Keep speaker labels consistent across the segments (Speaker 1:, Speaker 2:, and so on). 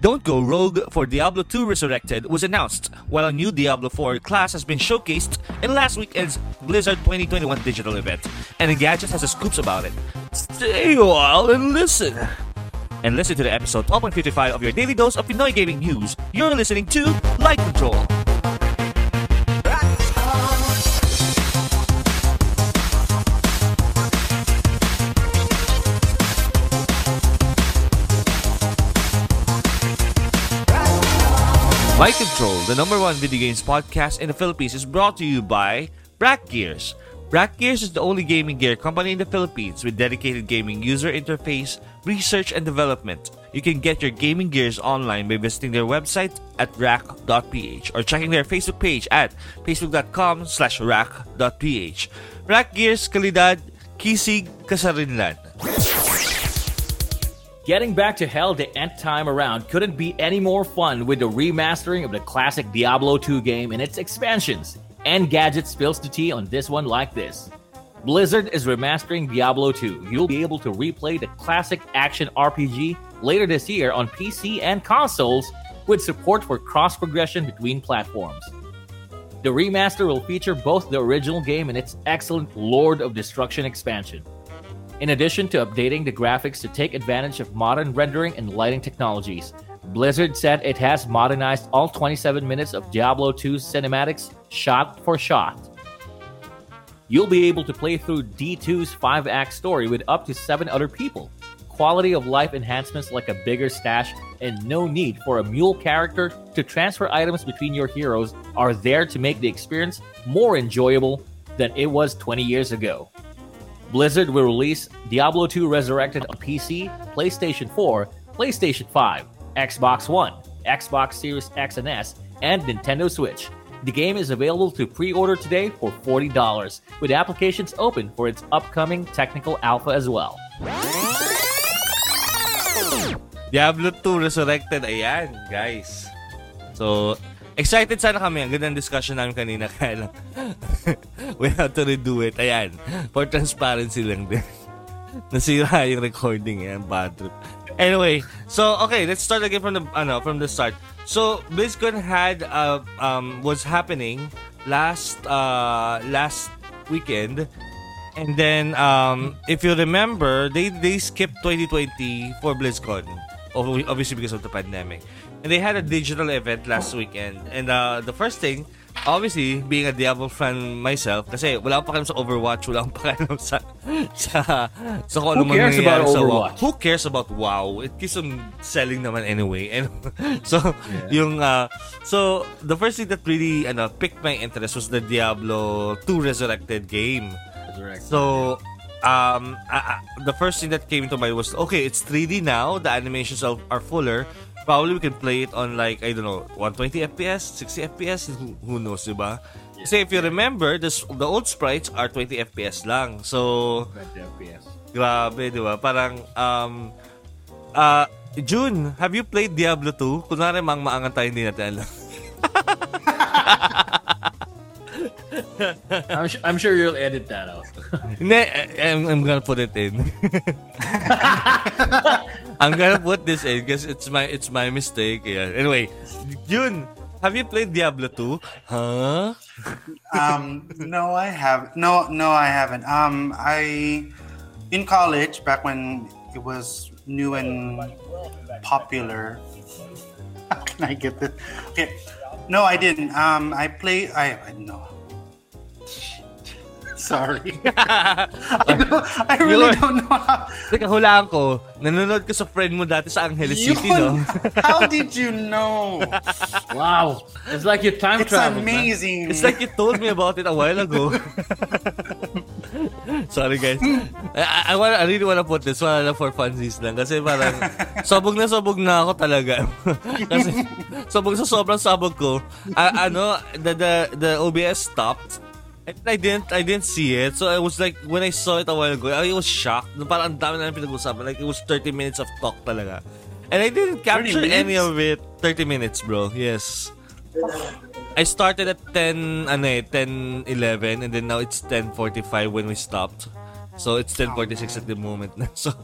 Speaker 1: Don't Go Rogue for Diablo 2 Resurrected was announced, while a new Diablo 4 class has been showcased in last weekend's Blizzard 2021 digital event, and Engadget has the scoops about it. Stay a while and listen. And listen to the episode 12.55 of your daily dose of Pinoy gaming news. You're listening to Light Control. Light Control, the number one video games podcast in the Philippines, is brought to you by Brack Gears. Brack Gears is the only gaming gear company in the Philippines with dedicated gaming user interface, research, and development. You can get your gaming gears online by visiting their website at rack.ph or checking their Facebook page at facebook.com slash rack.ph. Rack Gears, kalidad, kisig, kasarinlan.
Speaker 2: Getting back to hell the nth time around couldn't be any more fun with the remastering of the classic Diablo 2 game and its expansions. Engadget spills the tea on this one like this. Blizzard is remastering Diablo 2. You'll be able to replay the classic action RPG later this year on PC and consoles with support for cross progression between platforms. The remaster will feature both the original game and its excellent Lord of Destruction expansion. In addition to updating the graphics to take advantage of modern rendering and lighting technologies, Blizzard said it has modernized all 27 minutes of Diablo 2's cinematics shot for shot. You'll be able to play through D2's 5 act story with up to 7 other people. Quality of life enhancements like a bigger stash and no need for a mule character to transfer items between your heroes are there to make the experience more enjoyable than it was 20 years ago. Blizzard will release Diablo 2 Resurrected on PC, PlayStation 4, PlayStation 5, Xbox One, Xbox Series X and S, and Nintendo Switch. The game is available to pre order today for $40, with applications open for its upcoming technical alpha as well.
Speaker 1: Diablo 2 Resurrected, ayan, guys. So, excited sana kami. Ang ganda ng discussion namin kanina. Kaya lang, we have to redo it. Ayan, for transparency lang din. Nasira yung recording. Ayan, bad trip. Anyway, so, okay, let's start again from the, ano, from the start. So, BlizzCon had, uh, um, was happening last, uh, last weekend. And then, um, if you remember, they, they skipped 2020 for BlizzCon. Obviously because of the pandemic. And they had a digital event last weekend. And uh, the first thing, obviously, being a Diablo fan myself, kasi wala akong pakialam sa Overwatch, wala akong pakialam sa, sa, sa kung ano
Speaker 2: Who
Speaker 1: man
Speaker 2: cares
Speaker 1: nangyayari
Speaker 2: about
Speaker 1: sa WoW.
Speaker 2: Overwatch?
Speaker 1: Who cares about WoW? It keeps on selling naman anyway. And so, yung, uh, so, the first thing that really, ano, piqued my interest was the Diablo 2 Resurrected game. So, um, uh, uh, the first thing that came into mind was, okay, it's 3D now. The animations are, are fuller. Probably we can play it on like, I don't know, 120 FPS, 60 FPS, who, who knows, diba? Kasi if you remember, this, the old sprites are 20 FPS lang. So, grabe, di ba? Parang, um, uh, June, have you played Diablo 2? Kunwari, mang maangan tayo, hindi natin alam.
Speaker 2: I'm, su- I'm sure you'll edit that out.
Speaker 1: Hindi, I- I'm, I'm gonna put it in. I'm gonna put this in because it's my it's my mistake. Yeah. Anyway, June, have you played Diablo 2? Huh?
Speaker 3: um, no, I have no, no, I haven't. Um, I in college back when it was new and popular. How can I get this? Okay, no, I didn't. Um, I play. I, I no. Sorry. I, don't, I really
Speaker 1: Yun.
Speaker 3: don't know how.
Speaker 1: Teka, hulaan ko. Nanonood ka sa friend mo dati sa Angeles City, no?
Speaker 3: Yun. How did you know?
Speaker 2: Wow. It's like you time
Speaker 3: It's
Speaker 2: traveled. man.
Speaker 3: amazing.
Speaker 1: It's like you told me about it a while ago. Sorry guys. I, I, wanna, I really wanna put this one for funsies lang. Kasi parang sabog na sabog na ako talaga. kasi sabog sa sobrang sabog ko. Ah, ano, the, the, the OBS stopped. And I didn't I didn't see it. So I was like, when I saw it a while ago, I was shocked. Parang ang dami na pinag-usapan. Like, it was 30 minutes of talk talaga. And I didn't capture
Speaker 3: 30
Speaker 1: any of it. 30 minutes, bro. Yes. I started at 10, ano eh, 10, 11, and then now it's 10.45 when we stopped. So, it's 10.46 at the moment na. So,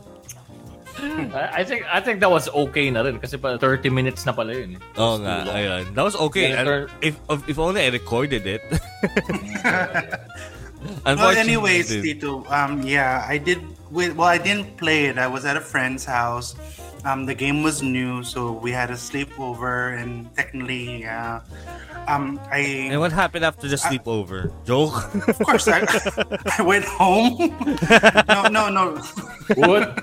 Speaker 2: I I think I think that was okay na rin kasi pa 30 minutes na pala yun. eh.
Speaker 1: Oo
Speaker 2: It's
Speaker 1: nga,
Speaker 2: too
Speaker 1: ayun. That was okay.
Speaker 2: Yeah,
Speaker 1: And
Speaker 2: sir.
Speaker 1: if, if only I recorded it.
Speaker 3: Well,
Speaker 1: Unfortunately,
Speaker 3: anyways. Tito, um, yeah, I did. Well, I didn't play it. I was at a friend's house. Um, the game was new, so we had a sleepover, and technically, yeah. Um, I
Speaker 1: And what happened after the sleepover? Joke?
Speaker 3: of course I, I went home. no, no, no,
Speaker 2: What?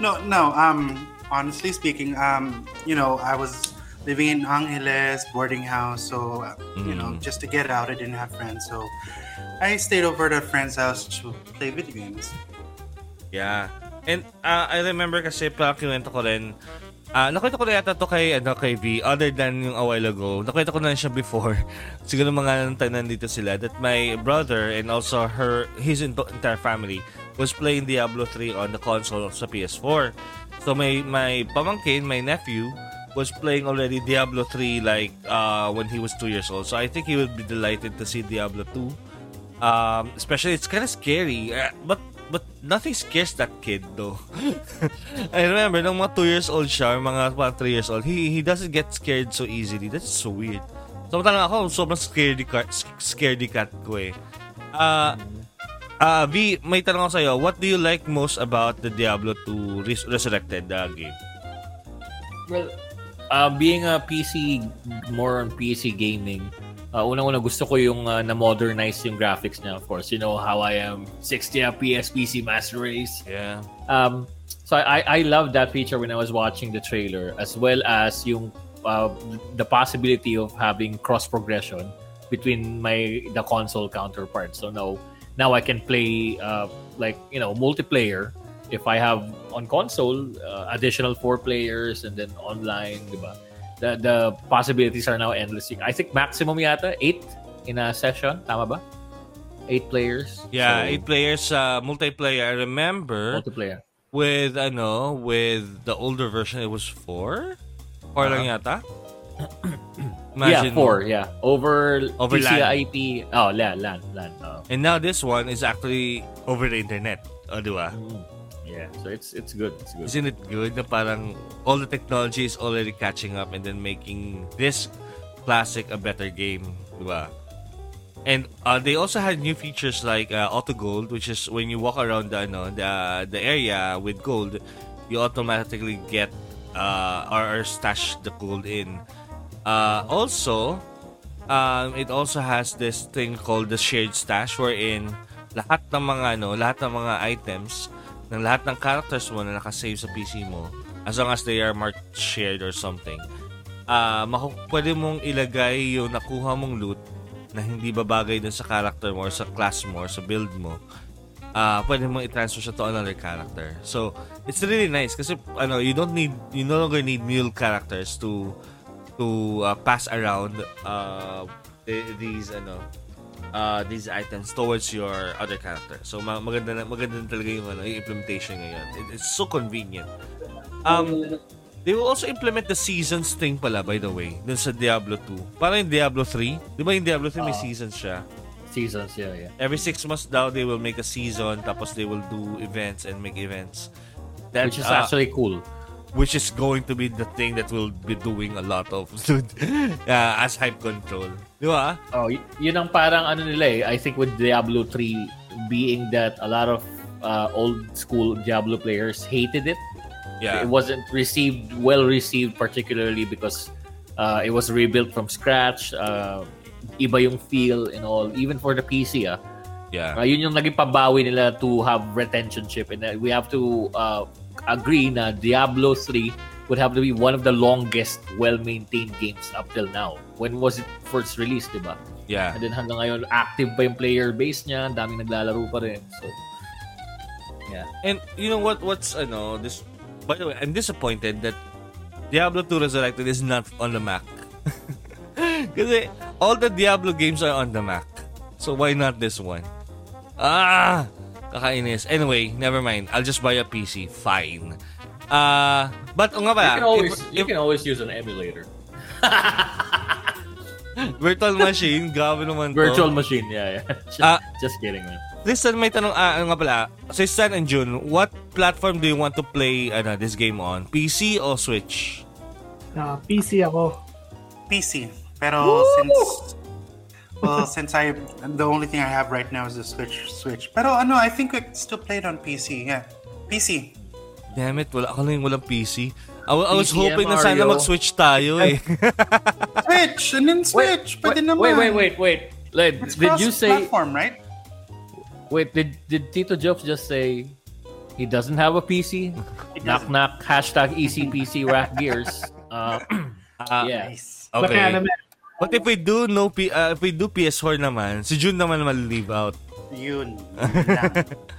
Speaker 3: No, no. Um, honestly speaking, um, you know, I was living in Angeles boarding house, so uh, you know,
Speaker 1: Mm.
Speaker 3: just to get out, I didn't have friends, so I stayed over at a friend's house to play video games.
Speaker 1: Yeah. And uh, I remember kasi pa kinuwento ko rin, ah nakwento ko na yata to kay, ano, kay V, other than yung a while ago. Nakwento ko na siya before. Siguro mga nang nandito sila that my brother and also her, his entire family was playing Diablo 3 on the console sa PS4. So my, my pamangkin, my nephew, was playing already Diablo 3 like uh, when he was 2 years old. So I think he would be delighted to see Diablo 2. Um, especially it's kind of scary, uh, but but nothing scares that kid though. I remember nung mga 2 years old siya, mga 3 years old, he he doesn't get scared so easily. That's so weird. So talaga ako, sobrang scaredy cat, scaredy cat ko eh. Ah, ah, V, may tanong ako sa'yo. What do you like most about the Diablo 2 Res- Resurrected uh, game?
Speaker 2: Well, uh, being a PC, more on PC gaming, uh, unang-una gusto ko yung uh, na-modernize yung graphics niya. Of course, you know how I am 60 FPS PC Master Race.
Speaker 1: Yeah.
Speaker 2: Um, so I, I love that feature when I was watching the trailer, as well as yung uh, the possibility of having cross progression between my the console counterparts. So now now I can play uh, like you know multiplayer. If I have on console uh, additional four players and then online, diba? The the possibilities are now endless. I think maximum yata eight in a session. Tama ba? Eight players.
Speaker 1: Yeah,
Speaker 2: So,
Speaker 1: eight players uh, multiplayer. I remember
Speaker 2: multiplayer.
Speaker 1: with ano, with the older version it was 4? 4 lang yata?
Speaker 2: yeah,
Speaker 1: Imagine
Speaker 2: four. Yeah, over
Speaker 1: Over
Speaker 2: TCP. Oh, LAN, LAN, LAN. Oh.
Speaker 1: And now this one is actually over the internet. O, di ba?
Speaker 2: Yeah, so it's it's good. It's good.
Speaker 1: Isn't it good na parang all the technology is already catching up and then making this classic a better game, di ba? And uh, they also had new features like uh, auto gold, which is when you walk around the ano, the the area with gold, you automatically get uh, or, or stash the gold in. Uh, also, um, it also has this thing called the shared stash wherein lahat ng mga ano, lahat ng mga items ng lahat ng characters mo na nakasave sa PC mo as long as they are marked shared or something ah maku- pwede mong ilagay yung nakuha mong loot na hindi babagay dun sa character mo or sa class mo or sa build mo. Ah pwede mong i-transfer siya to another character. So it's really nice kasi ano you don't need you no longer need mule characters to to uh, pass around uh, the- these ano uh, these items towards your other character. So ma- maganda na maganda na talaga yung ano, yung implementation ngayon. It- it's so convenient. Um they will also implement the seasons thing pala by the way dun sa Diablo 2. Parang yung Diablo 3. Di ba yung Diablo 3 may
Speaker 2: Ah.
Speaker 1: seasons siya?
Speaker 2: Seasons, yeah, yeah.
Speaker 1: Every six months daw they will make a season tapos they will do events and make events. That,
Speaker 2: Which is
Speaker 1: uh,
Speaker 2: actually cool.
Speaker 1: Which is going to be the thing that will be doing a lot of uh, as hype control. Di ba?
Speaker 2: Oh, y- yun ang parang ano nila eh. I think with Diablo 3 being that a lot of uh, old school Diablo players hated it.
Speaker 1: Yeah.
Speaker 2: It wasn't received well received particularly because uh, it was rebuilt from scratch. Uh, iba yung feel and all even for the PC ah.
Speaker 1: Yeah.
Speaker 2: Uh, yun yung naging pabawi nila to have retention chip and uh, we have to uh, agree na Diablo 3 would have to be one of the longest well-maintained games up till now. When was it first released, di ba?
Speaker 1: Yeah.
Speaker 2: And then hanggang ngayon, active pa yung player base niya, daming naglalaro pa rin. So, yeah.
Speaker 1: And you know what? What's ano this? By the way, I'm disappointed that Diablo 2 Resurrected is not on the Mac. Kasi all the Diablo games are on the Mac. So why not this one? Ah, kakainis. Anyway, never mind. I'll just buy a PC. Fine. Ah, but o nga
Speaker 2: You
Speaker 1: pala,
Speaker 2: can always,
Speaker 1: if-
Speaker 2: you
Speaker 1: if-
Speaker 2: can always use an emulator.
Speaker 1: virtual machine, grabe naman to.
Speaker 2: Virtual machine, yeah, yeah. just,
Speaker 1: Ah.
Speaker 2: just kidding, man.
Speaker 1: Tristan, may tanong, ano nga pala, sa Stan and June, what platform do you want to play ano, this game on? PC o Switch?
Speaker 4: Ah, PC ako.
Speaker 3: PC. Pero since well, since I the only thing I have right now is the Switch Switch. Pero ano, I think we can still play it on PC. Yeah. PC.
Speaker 1: Damn it, wala ako lang walang PC. I, wa- I was
Speaker 2: PC,
Speaker 1: hoping na sana
Speaker 2: Mario.
Speaker 1: mag-switch tayo eh.
Speaker 3: Switch! And then Switch! Pwede
Speaker 2: wait,
Speaker 3: naman.
Speaker 2: wait, wait, wait, wait. Like,
Speaker 3: It's
Speaker 2: did you say?
Speaker 3: platform, right?
Speaker 2: Wait, did did Tito Jokes just say he doesn't have a PC? knock knock. Hashtag ECPC rack gears. Uh,
Speaker 1: Ah,
Speaker 2: yeah.
Speaker 3: Nice.
Speaker 1: Okay.
Speaker 4: kaya naman,
Speaker 1: But if we do no P, uh, if we do PS4 naman, si June naman mal-leave out.
Speaker 3: Yun. Yun lang.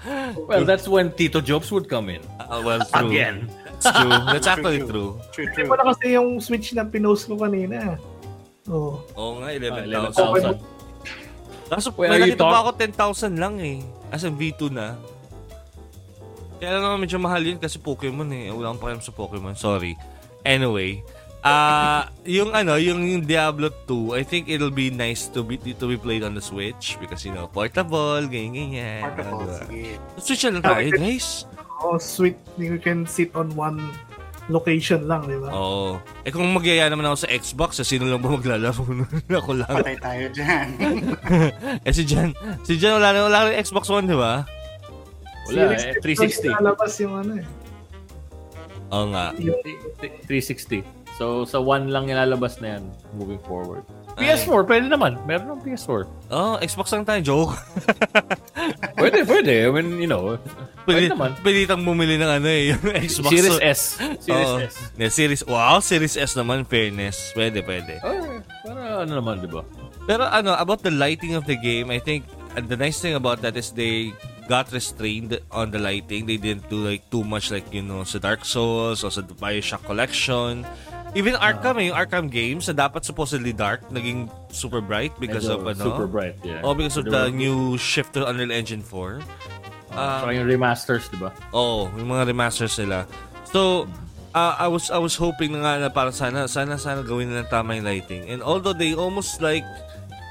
Speaker 2: Well, that's when Tito Jokes would come in.
Speaker 1: Uh, well, true.
Speaker 2: Again.
Speaker 1: That's true. That's actually true.
Speaker 3: True,
Speaker 4: hindi
Speaker 3: true.
Speaker 4: na kasi yung Switch na pinost ko kanina. Oh.
Speaker 1: Oo nga,
Speaker 2: Uh,
Speaker 1: 11,000.
Speaker 2: 11,000.
Speaker 1: Kaso
Speaker 2: Well,
Speaker 1: may nakita pa ako 10,000 lang eh. As in V2 na. Kaya lang naman medyo mahal yun kasi Pokemon eh. Wala akong pakialam sa Pokemon. Sorry. Anyway. Ah, yung ano, yung, yung Diablo 2, I think it'll be nice to be to be played on the Switch because you know, portable, ganyan ganyan.
Speaker 3: Portable, sige.
Speaker 1: Switch lang tayo, guys.
Speaker 4: Oh, sweet. You can sit on one location lang, di ba?
Speaker 1: Oo. Eh kung magyaya naman ako sa Xbox, eh, sino lang ba maglalaro nun? ako lang.
Speaker 3: Patay tayo dyan.
Speaker 1: eh si Jan, si Jan wala na wala na Xbox One, di ba?
Speaker 2: Wala, eh, 360.
Speaker 4: 360. Lalabas yung ano eh.
Speaker 1: Oo nga.
Speaker 4: Yung,
Speaker 2: 360. So, sa one lang nilalabas na yan moving forward.
Speaker 1: Ay.
Speaker 2: PS4, pwede naman. Meron ng PS4.
Speaker 1: Oh, Xbox lang tayo, joke.
Speaker 2: Pwede, pwede. I mean, you know, pwede
Speaker 1: Pilit,
Speaker 2: naman.
Speaker 1: pilitang bumili ng ano eh, yung Xbox.
Speaker 2: Series S. Series
Speaker 1: Oo.
Speaker 2: S.
Speaker 1: Yeah, series, wow, Series S naman, fairness. Pwede, pwede.
Speaker 2: Oh, para ano naman, di ba?
Speaker 1: Pero ano, about the lighting of the game, I think the nice thing about that is they got restrained on the lighting. They didn't do like too much like, you know, sa Dark Souls or sa Bioshock Collection. Even Arkham, eh, yung Arkham games na dapat supposedly dark, naging super bright because
Speaker 2: Medyo
Speaker 1: of ano.
Speaker 2: Super bright, yeah.
Speaker 1: Oh, because of the new shift to Unreal Engine 4.
Speaker 2: Uh, Saka yung remasters, di ba?
Speaker 1: Oo, yung mga remasters nila. So, uh, I was I was hoping na nga na parang sana sana sana gawin nila tama yung lighting. And although they almost like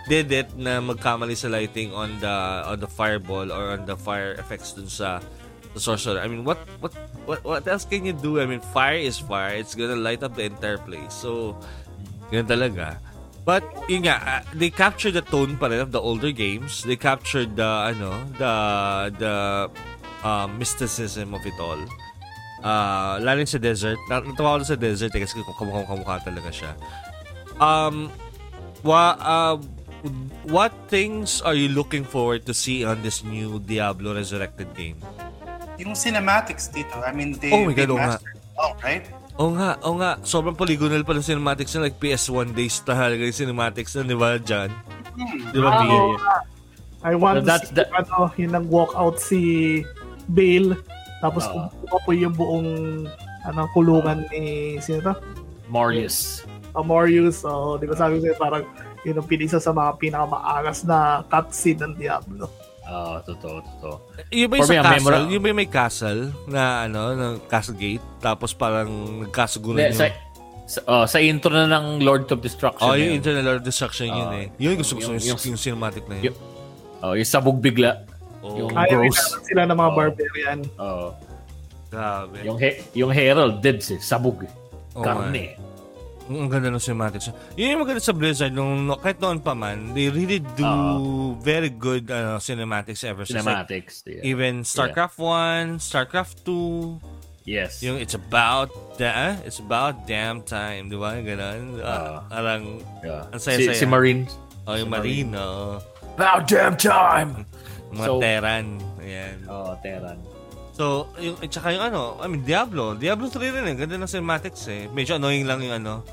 Speaker 1: did it na magkamali sa lighting on the on the fireball or on the fire effects dun sa the sorcerer. I mean, what what what what else can you do? I mean, fire is fire. It's gonna light up the entire place. So, ganun talaga. But yun nga, uh, they captured the tone pa rin of the older games. They captured the ano, the the uh, mysticism of it all. Uh, lalo sa desert. Na- Natawa ko sa desert eh, kasi kamukha-kamukha talaga siya. Um, wa, uh, what things are you looking forward to see on this new Diablo Resurrected game?
Speaker 3: Yung cinematics dito, I mean, they,
Speaker 1: Oh my
Speaker 3: they
Speaker 1: God, nga.
Speaker 3: mastered it all, right?
Speaker 1: Oo nga, oo nga. Sobrang polygonal pa ng cinematics na like PS1 days talaga yung cinematics na, di ba, John? Di ba,
Speaker 4: Ah, nga. I want
Speaker 2: That's
Speaker 4: to see,
Speaker 2: the-
Speaker 4: ano, yung nag-walkout si Bale. Tapos
Speaker 2: Oo.
Speaker 4: kumuha po yung buong ano, kulungan ni, sino to?
Speaker 2: Marius.
Speaker 4: Amorius. So, di ba sabi ko sa'yo, parang yun ang pinisa sa mga pinakamaangas na cutscene ng Diablo.
Speaker 2: Ah, totoo, totoo.
Speaker 1: Yung ba yung sa castle?
Speaker 2: memora-
Speaker 1: Yung ba yung may castle na ano, ng castle gate? Tapos parang nagkasugulan
Speaker 2: Hindi, sa,
Speaker 1: yung...
Speaker 2: sa, oh, sa intro na ng Lord of Destruction.
Speaker 1: Oh,
Speaker 2: yun.
Speaker 1: yung Internal Lord of Destruction yun
Speaker 2: Ah,
Speaker 1: eh. Yun gusto gusto
Speaker 2: yung-
Speaker 1: yung,
Speaker 2: yung-
Speaker 1: yung, cinematic na yun.
Speaker 2: yung- Oh, yung sabog bigla.
Speaker 1: Oh,
Speaker 2: yung-
Speaker 4: Kaya
Speaker 2: Gross.
Speaker 4: sila ng mga
Speaker 2: Oo.
Speaker 4: barbarian.
Speaker 2: Oh,
Speaker 1: grabe.
Speaker 2: yung he, yung Herald dead si sabog.
Speaker 1: Oo
Speaker 2: Karne.
Speaker 1: Ang ganda ng cinematics. Yun yung maganda sa Blizzard. Nung, kahit noon pa man, they really do very good ano, cinematics ever since. Like,
Speaker 2: Cinematics. yeah.
Speaker 1: even StarCraft 1, StarCraft 2,
Speaker 2: Yes.
Speaker 1: yung it's about da, it's about damn time, di ba? Ganon. Uh,
Speaker 2: Ah.
Speaker 1: parang,
Speaker 2: yeah.
Speaker 1: ang
Speaker 2: si,
Speaker 1: saya-saya.
Speaker 2: si Marine.
Speaker 1: oh, yung
Speaker 2: si
Speaker 1: Marine, oh.
Speaker 2: About damn time!
Speaker 1: Mga
Speaker 2: So-
Speaker 1: Terran. Ayan.
Speaker 2: Oh, Terran.
Speaker 1: So, yung, at saka yung ano, I mean, Diablo. Diablo 3 rin eh. Ganda ng cinematics eh. Medyo annoying lang yung ano,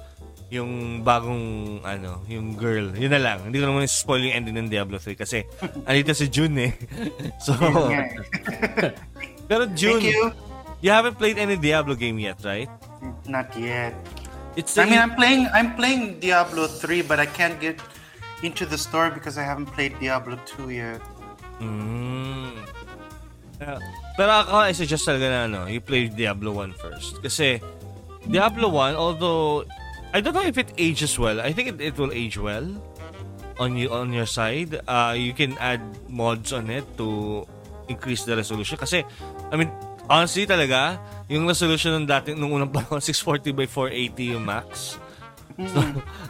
Speaker 1: yung bagong, ano, yung girl. Yun na lang. Hindi ko naman spoil yung ending ng Diablo 3 kasi andito si June eh. so,
Speaker 3: eh.
Speaker 1: pero June,
Speaker 3: Thank you.
Speaker 1: you haven't played any Diablo game yet, right?
Speaker 3: Not yet.
Speaker 1: It's
Speaker 3: I mean, I'm playing. I'm playing Diablo 3, but I can't get into the store because I haven't played Diablo 2 yet.
Speaker 1: Mm. Yeah. Pero ako, I suggest talaga na ano, you play Diablo 1 first. Kasi, Diablo 1, although, I don't know if it ages well. I think it, it will age well. on you on your side. Uh, you can add mods on it to increase the resolution. Kasi, I mean, honestly talaga, yung resolution ng dating, nung unang panahon, 640 by 480 yung max. So,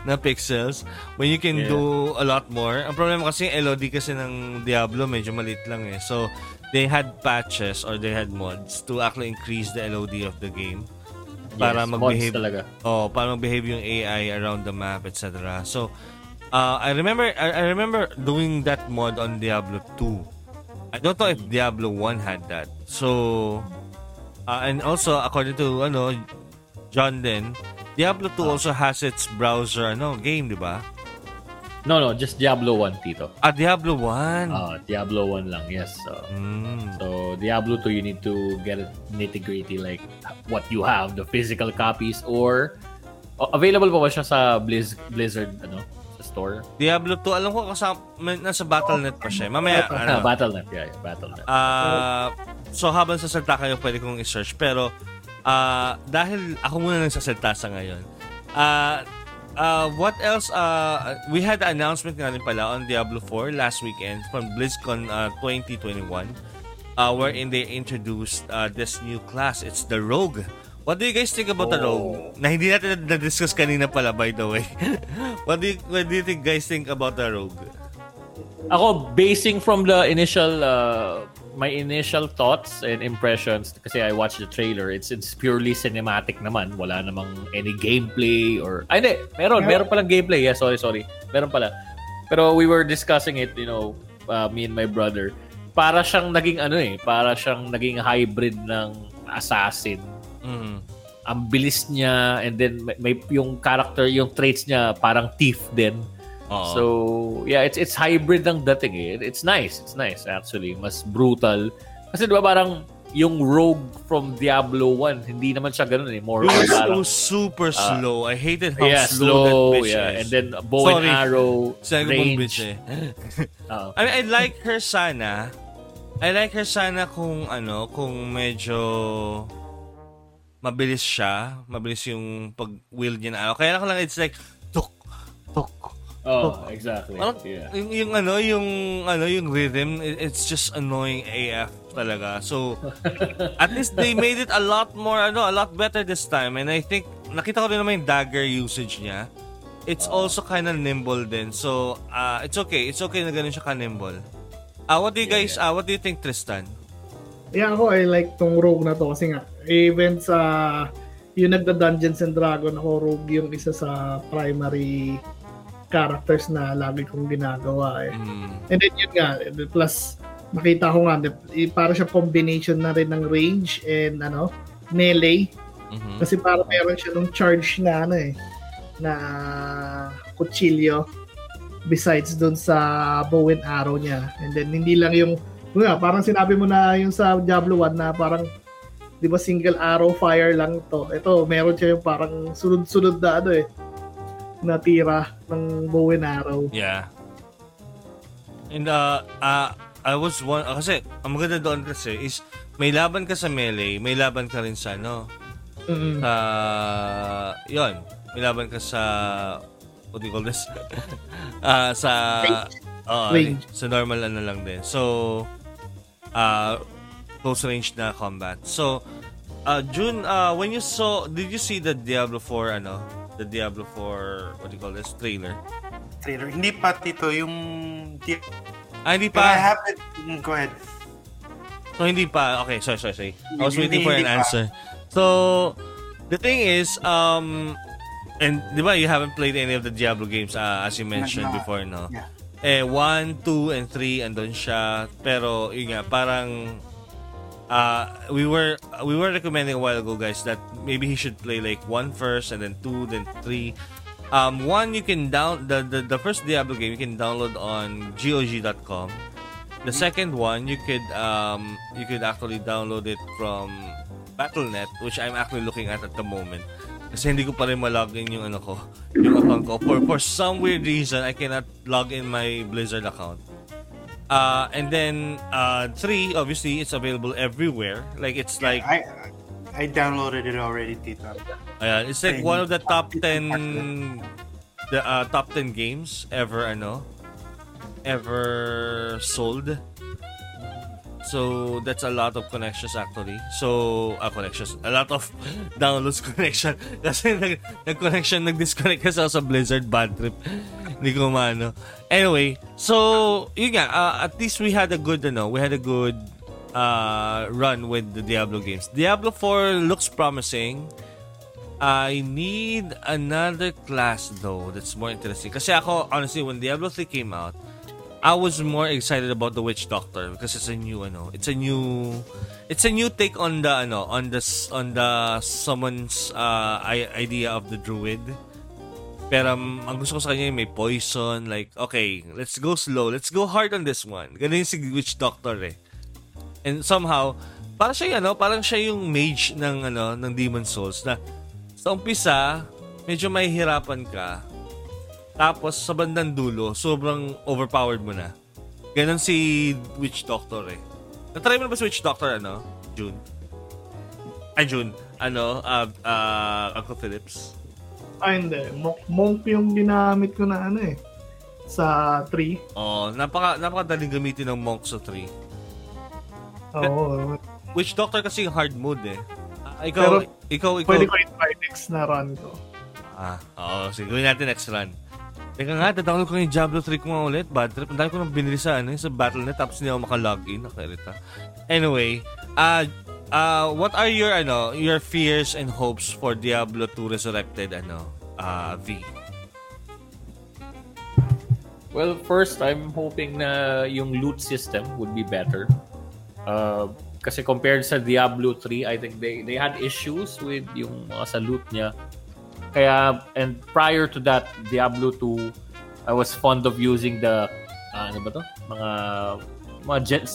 Speaker 1: na pixels. When you can
Speaker 2: Yeah.
Speaker 1: do a lot more. Ang problema kasi LOD kasi ng Diablo, medyo maliit lang eh. So, they had patches or they had mods to actually increase the LOD of the game. Para
Speaker 2: Yes,
Speaker 1: mag-behave
Speaker 2: talaga.
Speaker 1: Oh, para mag-behave yung AI around the map, etc. So, uh, I remember I, I remember doing that mod on Diablo 2. I don't know if Diablo 1 had that. So, uh, and also according to ano John Den, Diablo 2 also has its browser ano game, di ba?
Speaker 2: No, no, just Diablo 1, Tito.
Speaker 1: Ah, Diablo 1.
Speaker 2: Ah, Diablo 1 lang, yes. So,
Speaker 1: Mm.
Speaker 2: so Diablo 2, you need to get it nitty-gritty like what you have, the physical copies or oh, available pa ba siya sa Blizz, Blizzard ano, sa store?
Speaker 1: Diablo 2, alam ko kasama nasa Battle.net pa siya. Mamaya ano.
Speaker 2: Ah, Battle.net, yeah, yeah, Battle.net.
Speaker 1: Ah, so habang sasalta kayo, pwede kong i-search. Pero, ah, dahil ako muna nagsasalta sa ngayon, ah, ah, what else? ah, we had the announcement nga rin pala on Diablo 4 last weekend from BlizzCon ah, 2021 uh, wherein they introduced ah, this new class. It's the Rogue. What do you guys think about the Rogue? Na hindi natin na-discuss kanina pala, by the way. what do you, what do you think guys think about the Rogue?
Speaker 2: Ako, basing from the initial, uh, my initial thoughts and impressions, kasi I watched the trailer, it's it's purely cinematic naman. Wala namang any gameplay or... Ay, hindi. Meron. Meron palang gameplay. Yeah, sorry, sorry. Meron pala. Pero we were discussing it, you know, uh, me and my brother. Para siyang naging ano eh, para siyang naging hybrid ng assassin.
Speaker 1: Mm.
Speaker 2: Ang bilis niya and then may, may yung character, yung traits niya parang thief din. So, yeah, it's it's hybrid ng dating eh. It's nice. It's nice actually. Mas brutal. Kasi 'di ba parang yung rogue from Diablo 1, hindi naman siya ganoon eh. More
Speaker 1: It so
Speaker 2: parang
Speaker 1: super slow. I hated how
Speaker 2: yeah,
Speaker 1: slow, that
Speaker 2: slow,
Speaker 1: bitch
Speaker 2: yeah.
Speaker 1: is.
Speaker 2: And then bow
Speaker 1: Sorry.
Speaker 2: and arrow,
Speaker 1: ko bang bitch
Speaker 2: range.
Speaker 1: eh.
Speaker 2: Oo.
Speaker 1: I mean, I like her sana. I like her sana kung ano, kung medyo mabilis siya. Mabilis yung pag-wield niya na. Kaya lang lang it's like.
Speaker 2: Oh, exactly.
Speaker 1: Parang,
Speaker 2: Yeah.
Speaker 1: yung, yung ano, yung ano, yung rhythm, it- it's just annoying AF talaga. So, at least they made it a lot more, ano, a lot better this time. And I think, nakita ko rin naman yung dagger usage niya. It's also kind of nimble din. So, uh, it's okay. It's okay na ganun siya ka-nimble. Uh, what do you guys, uh, what do you think, Tristan?
Speaker 4: Yeah, ako, I like tong rogue na to kasi nga, even sa yung nagda Dungeons and Dragon ako, rogue yung isa sa primary characters na lagi kong ginagawa eh.
Speaker 1: Mm,
Speaker 4: And then yun nga, plus makita ko nga, eh, para siya combination na rin ng range and ano, melee.
Speaker 1: mhm.
Speaker 4: Kasi para meron siya nung charge na ano eh, na kutsilyo besides dun sa bow and arrow niya. And then hindi lang yung, yun nga, parang sinabi mo na yung sa Diablo 1 na parang di ba single arrow fire lang to. Ito, meron siya yung parang sunod-sunod na ano eh, na tira ng bow and arrow.
Speaker 1: Yeah. And uh, uh, I was one, uh, kasi ang maganda doon kasi is may laban ka sa melee, may laban ka rin sa ano,
Speaker 4: Mm-mm.
Speaker 1: sa yon may laban ka sa what do you call this Ah, sa
Speaker 4: Range.
Speaker 1: Oo,
Speaker 4: Range.
Speaker 1: sa normal ano lang din so uh close range na combat so uh June uh when you saw did you see the Diablo 4 ano the Diablo 4 what do you call this trailer
Speaker 3: Trailer. Hindi pa, Tito, yung...
Speaker 1: Ah hindi
Speaker 3: But I
Speaker 1: pa
Speaker 3: have it. Mm, Go ahead.
Speaker 1: so hindi pa okay sorry sorry sorry I was waiting for an
Speaker 3: pa.
Speaker 1: answer so the thing is um and di ba you haven't played any of the Diablo games uh, as you mentioned
Speaker 3: Not-
Speaker 1: before no
Speaker 3: Yeah.
Speaker 1: eh 1, 2, and 3 andun siya. Pero yun nga, parang uh, we were we were recommending a while ago guys that maybe he should play like 1 first and then 2 then 3. Um, one you can down the, the the first Diablo game you can download on GOG.com. The second one you could um you could actually download it from Battle.net which I'm actually looking at at the moment. Kasi hindi ko pa rin malogin yung ano ko, yung account ko. For, for some weird reason, I cannot log in my Blizzard account. Uh, and then, uh, three, obviously, it's available everywhere. Like, it's like,
Speaker 3: I I downloaded it already, Tito.
Speaker 1: ayan, it's like one of the top 10 the uh, top 10 games ever I know, ever sold. So that's a lot of connections actually. So uh, connections, a lot of downloads connection kasi nag nag-connection nag-disconnect kasi ako sa Blizzard bad trip. Anyway, so yun nga, uh, at least we had a good ano, we had a good uh, run with the Diablo games. Diablo 4 looks promising. I need another class though that's more interesting. Ako, honestly, when Diablo 3 came out, I was more excited about the Witch Doctor because it's a new ano, it's a new it's a new take on the ano, on the on the someone's uh, idea of the druid. Pero um, ang gusto ko sa kanya may poison like okay, let's go slow, let's go hard on this one. Ganun yung si Witch Doctor eh. And somehow, para siya ano, parang siya yung mage ng ano, ng Demon Souls na sa umpisa, medyo mahihirapan ka. Tapos sa bandang dulo, sobrang overpowered mo na. Ganon si Witch Doctor eh. Natry mo na ba si Witch Doctor ano? June? Ay, June. Ano? Uh, uh, Uncle Phillips?
Speaker 4: Ah, hindi. Monk, yung ginamit ko na ano eh. Sa 3.
Speaker 1: Oh, napaka napakadaling gamitin ng Monk sa 3.
Speaker 4: Oo.
Speaker 1: Witch Doctor kasi hard mode eh. Ah, ikaw,
Speaker 4: Pero,
Speaker 1: ikaw, ikaw,
Speaker 4: Pwede ko i-try next na run ko.
Speaker 1: Ah, oo. Sige, gawin natin next run. Teka nga, tadownload ko yung Diablo 3 ko nga ulit. Bad trip. Ang dami ko nang binili sa, ano, sa Battle.net tapos hindi ako makalogin. Nakarita. Anyway, uh, uh, what are your, ano, your fears and hopes for Diablo 2 Resurrected, ano, uh, V?
Speaker 2: Well, first, I'm hoping na yung loot system would be better. Uh, kasi compared sa Diablo 3, I think they they had issues with yung mga sa loot niya. Kaya, and prior to that, Diablo 2, I was fond of using the, ah, ano ba to? Mga, mga, gen-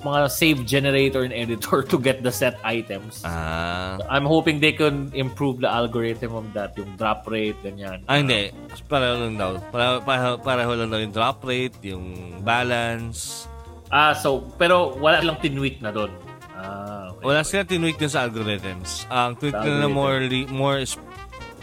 Speaker 2: mga save generator and editor to get the set items.
Speaker 1: Ah,
Speaker 2: I'm hoping they can improve the algorithm of that, yung drop rate, ganyan.
Speaker 1: ah, hindi. Pareho lang daw. Pareho, pareho, pareho lang daw yung drop rate, yung balance.
Speaker 2: Ah, so, pero wala lang tinweak na doon. Ah, okay.
Speaker 1: Wala silang tinweak dun sa algorithms. Ang tweak nila
Speaker 2: algorithm.
Speaker 1: more, more is,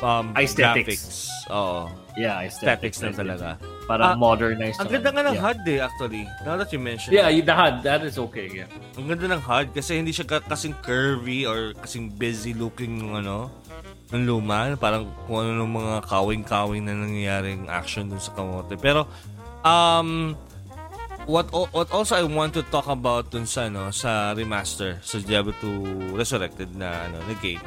Speaker 1: um,
Speaker 2: Aesthetics.
Speaker 1: graphics. Oo.
Speaker 2: Yeah,
Speaker 1: Aesthetics
Speaker 2: aesthetics.
Speaker 1: lang talaga.
Speaker 2: Para
Speaker 1: Ah,
Speaker 2: modernize.
Speaker 1: Ang ganda nga ng
Speaker 2: yeah.
Speaker 1: HUD eh, actually. Now that you mention
Speaker 2: Yeah,
Speaker 1: it.
Speaker 2: you- the HUD, that is okay, yeah.
Speaker 1: Ang ganda ng HUD kasi hindi siya ka- kasing curvy or kasing busy looking ng ano, ng luma. Parang kung ano ng mga kawing-kawing na nangyayaring action dun sa kamote. Pero, um, what what also I want to talk about dun sa ano sa remaster sa Diablo 2 Resurrected na ano na game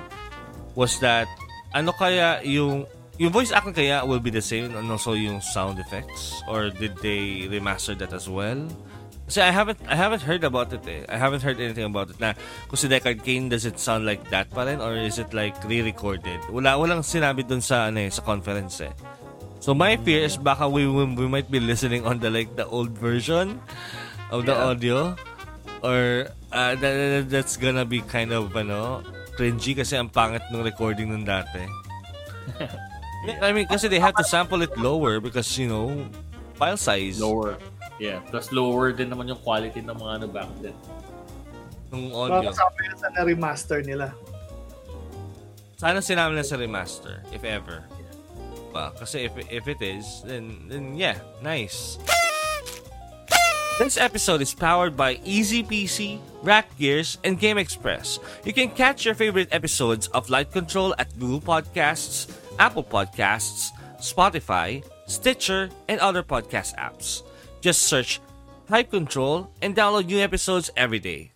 Speaker 1: was that ano kaya yung yung voice acting kaya will be the same and also yung sound effects or did they remaster that as well? Kasi I haven't I haven't heard about it eh. I haven't heard anything about it na kung si Deckard Kane does it sound like that pa rin or is it like re-recorded? Wala walang sinabi dun sa ano eh, sa conference eh. So my fear is baka we, we, we might be listening on the like the old version of the
Speaker 2: Yeah.
Speaker 1: audio or uh, that, that- that's gonna be kind of ano cringy kasi ang pangit ng recording ng dati. I mean kasi they have to sample it lower because you know file size
Speaker 2: Lower. Yeah, plus lower din naman yung quality ng mga ano back then.
Speaker 1: ng
Speaker 4: Baka
Speaker 1: audio.
Speaker 4: kasama yun sa na-remaster nila.
Speaker 1: Sana sinama na sa remaster if ever. Ba, kasi if if it is then then yeah, nice. This episode is powered by Easy PC, Rack Gears, and Game Express. You can catch your favorite episodes of Light Control at Google Podcasts, Apple Podcasts, Spotify, Stitcher, and other podcast apps. Just search Type Control and download new episodes every day.